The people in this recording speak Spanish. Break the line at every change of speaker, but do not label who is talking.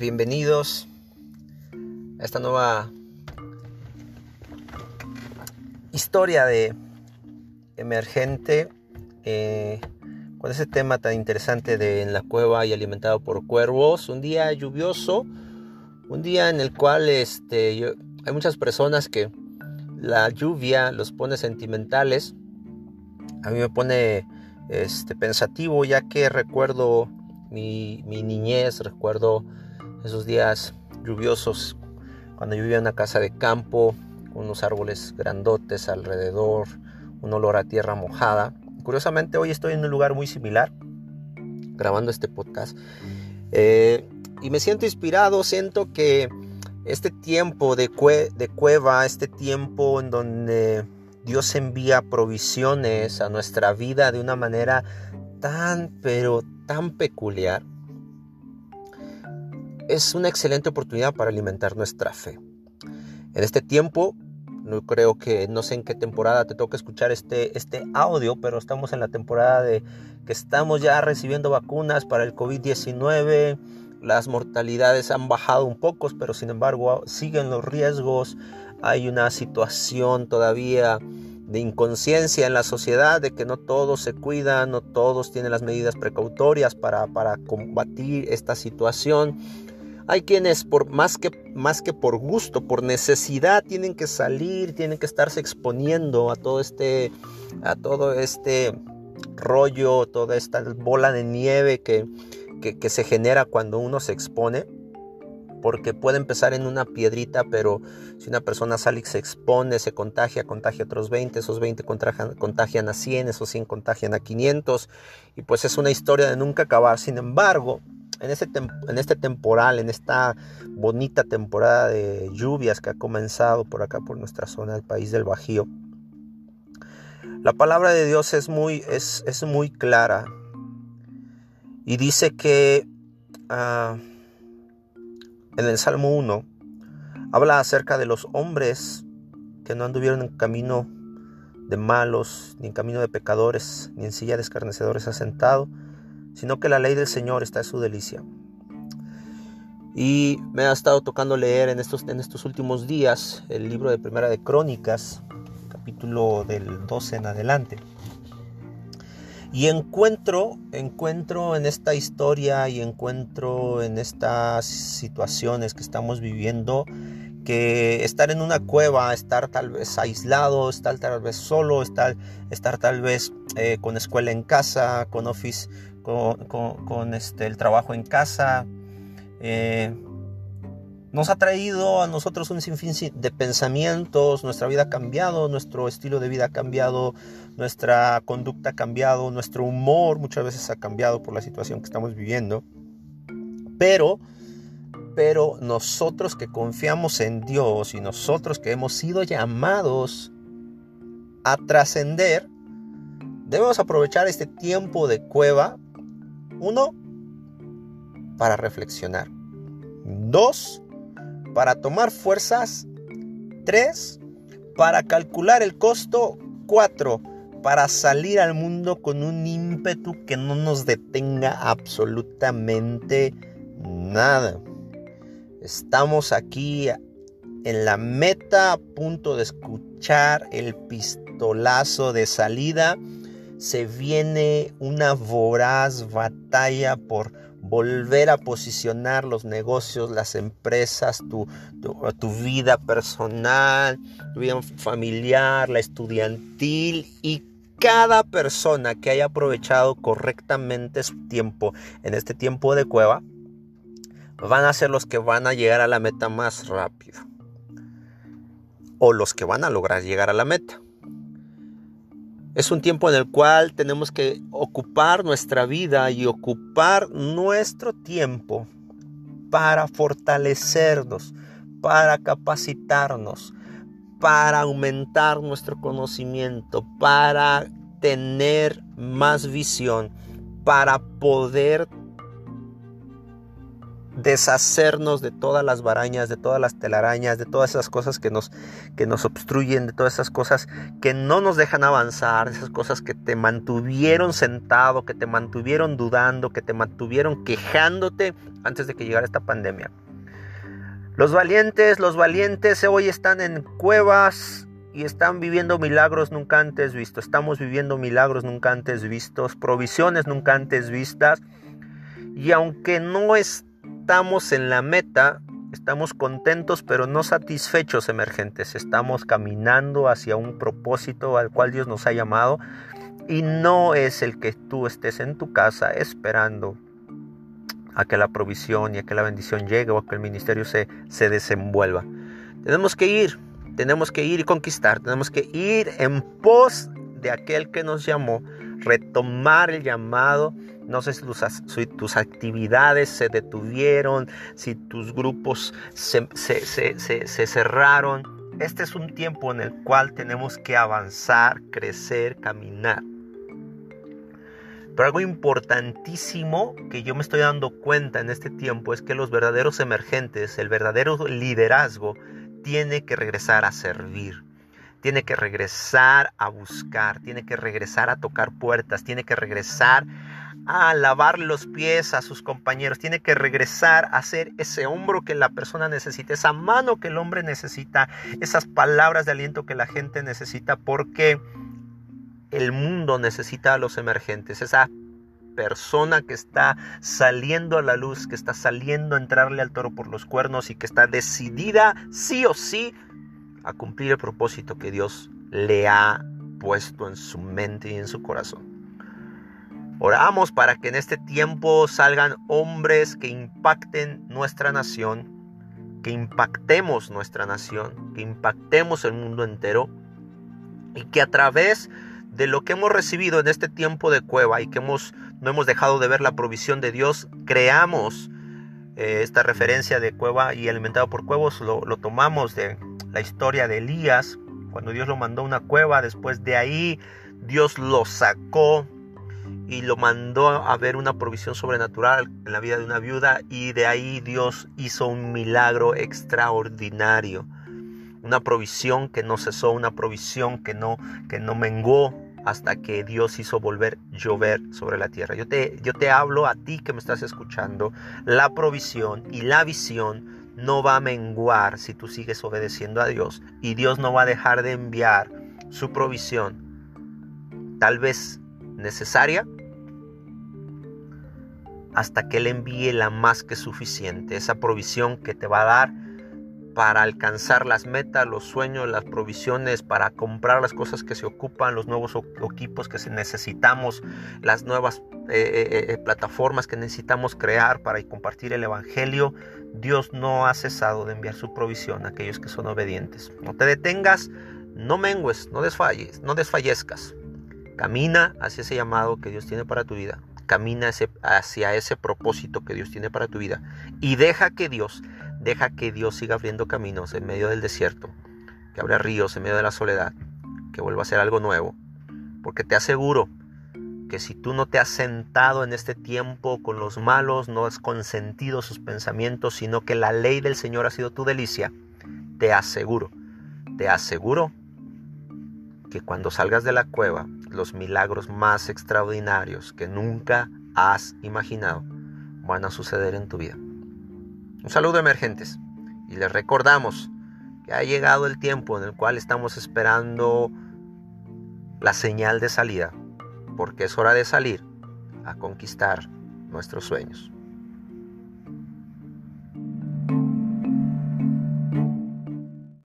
Bienvenidos a esta nueva historia de emergente eh, con ese tema tan interesante de en la cueva y alimentado por cuervos. Un día lluvioso, un día en el cual este, hay muchas personas que la lluvia los pone sentimentales. A mí me pone este, pensativo ya que recuerdo mi, niñez, recuerdo esos días lluviosos cuando yo vivía en una casa de campo, unos árboles grandotes alrededor, un olor a tierra mojada. Curiosamente hoy estoy en un lugar muy similar, grabando este podcast, eh, y me siento inspirado, siento que este tiempo de, de cueva, este tiempo en donde Dios envía provisiones a nuestra vida de una manera tan, pero tan peculiar, es una excelente oportunidad para alimentar nuestra fe. En este tiempo, no creo que, no sé en qué temporada te toca escuchar este, este audio, pero estamos en la temporada de que estamos ya recibiendo vacunas para el COVID-19. Las mortalidades han bajado un poco, pero sin embargo siguen los riesgos. Hay una situación todavía de inconsciencia en la sociedad, de que no todos se cuidan, no todos tienen las medidas precautorias para, para combatir esta situación. Hay quienes por más que más que por gusto, por necesidad tienen que salir, tienen que estarse exponiendo a todo este a todo este rollo, toda esta bola de nieve que, que se genera cuando uno se expone porque puede empezar en una piedrita, pero si una persona sale y se expone, se contagia, contagia a otros 20, esos 20 contagian, a 100, esos 100 contagian a 500, y pues es una historia de nunca acabar. Sin embargo, en este, en este temporal, en esta bonita temporada de lluvias que ha comenzado por acá, por nuestra zona del país del Bajío, la palabra de Dios es muy, es, es muy clara y dice que... Ah, en el Salmo 1 habla acerca de los hombres que no anduvieron en camino de malos, ni en camino de pecadores, ni en silla de escarnecedores asentado, sino que la ley del Señor está en su delicia. Y me ha estado tocando leer en estos, en estos últimos días el libro de Primera de Crónicas, capítulo del 12 en adelante. Y encuentro, encuentro en esta historia y encuentro en estas situaciones que estamos viviendo que estar en una cueva, estar tal vez aislado, estar tal vez solo, estar, estar tal vez eh, con escuela en casa, con office, con, este, el trabajo en casa, eh, nos ha traído a nosotros un sinfín de pensamientos, nuestra vida ha cambiado, nuestro estilo de vida ha cambiado, nuestra conducta ha cambiado, nuestro humor muchas veces ha cambiado por la situación que estamos viviendo. Pero, pero nosotros que confiamos en Dios y nosotros que hemos sido llamados a trascender, debemos aprovechar este tiempo de cueva, uno, para reflexionar. Dos, para tomar fuerzas. 3. Para calcular el costo. 4. Para salir al mundo con un ímpetu que no nos detenga absolutamente nada. Estamos aquí en la meta a punto de escuchar el pistolazo de salida. Se viene una voraz batalla por volver a posicionar los negocios, las empresas, tu, vida personal, tu vida familiar, la estudiantil y cada persona que haya aprovechado correctamente su tiempo en este tiempo de cueva, van a ser los que van a llegar a la meta más rápido. O los que van a lograr llegar a la meta. Es un tiempo en el cual tenemos que ocupar nuestra vida y ocupar nuestro tiempo para fortalecernos, para capacitarnos, para aumentar nuestro conocimiento, para tener más visión, para poder deshacernos de todas las barañas, de todas las telarañas, de todas esas cosas que nos, que nos obstruyen, de todas esas cosas que no nos dejan avanzar, esas cosas que te mantuvieron sentado, que te mantuvieron dudando, que te mantuvieron quejándote antes de que llegara esta pandemia. Los valientes, los valientes hoy están en cuevas y están viviendo milagros nunca antes vistos. Estamos viviendo milagros nunca antes vistos, provisiones nunca antes vistas. Y aunque no es estamos en la meta, estamos contentos pero no satisfechos emergentes. Estamos caminando hacia un propósito al cual Dios nos ha llamado y no es el que tú estés en tu casa esperando a que la provisión y a que la bendición llegue o a que el ministerio se, se desenvuelva. Tenemos que ir, tenemos que ir y conquistar, tenemos que ir en pos de aquel que nos llamó, retomar el llamado no sé si tus, actividades se detuvieron, si tus grupos se, cerraron. Este es un tiempo en el cual tenemos que avanzar, crecer, caminar. Pero algo importantísimo que yo me estoy dando cuenta en este tiempo es que los verdaderos emergentes, el verdadero liderazgo, tiene que regresar a servir tiene que regresar a buscar, tiene que regresar a tocar puertas, tiene que regresar a lavar los pies a sus compañeros, tiene que regresar a ser ese hombro que la persona necesita, esa mano que el hombre necesita, esas palabras de aliento que la gente necesita, porque el mundo necesita a los emergentes, esa persona que está saliendo a la luz, que está saliendo a entrarle al toro por los cuernos y que está decidida sí o sí a cumplir el propósito que Dios le ha puesto en su mente y en su corazón. Oramos para que en este tiempo salgan hombres que impacten nuestra nación, que impactemos nuestra nación, que impactemos el mundo entero y que a través de lo que hemos recibido en este tiempo de cueva y que hemos, no hemos dejado de ver la provisión de Dios, creamos eh, esta referencia de cueva y alimentado por cuevos, lo, lo tomamos de la historia de Elías, cuando Dios lo mandó a una cueva, después de ahí Dios lo sacó y lo mandó a ver una provisión sobrenatural en la vida de una viuda y de ahí Dios hizo un milagro extraordinario. Una provisión que no cesó, una provisión que no, que no menguó hasta que Dios hizo volver llover sobre la tierra. Yo te, yo te hablo a ti que me estás escuchando, la provisión y la visión no va a menguar si tú sigues obedeciendo a Dios y Dios no va a dejar de enviar su provisión. Tal vez necesaria hasta que Él envíe la más que suficiente, esa provisión que te va a dar para alcanzar las metas, los sueños, las provisiones, para comprar las cosas que se ocupan, los nuevos equipos que necesitamos, las nuevas eh, eh, eh, plataformas que necesitamos crear para compartir el Evangelio. Dios no ha cesado de enviar su provisión a aquellos que son obedientes. No te detengas, no mengues, no desfalles, no desfallezcas. Camina hacia ese llamado que Dios tiene para tu vida. Camina hacia ese propósito que Dios tiene para tu vida. Y deja que Dios, deja que Dios siga abriendo caminos en medio del desierto. Que abra ríos en medio de la soledad. Que vuelva a ser algo nuevo. Porque te aseguro que si tú no te has sentado en este tiempo con los malos, no has consentido sus pensamientos, sino que la ley del Señor ha sido tu delicia, te aseguro, te aseguro que cuando salgas de la cueva, los milagros más extraordinarios que nunca has imaginado van a suceder en tu vida. Un saludo emergentes y les recordamos que ha llegado el tiempo en el cual estamos esperando la señal de salida, porque es hora de salir a conquistar nuestros sueños.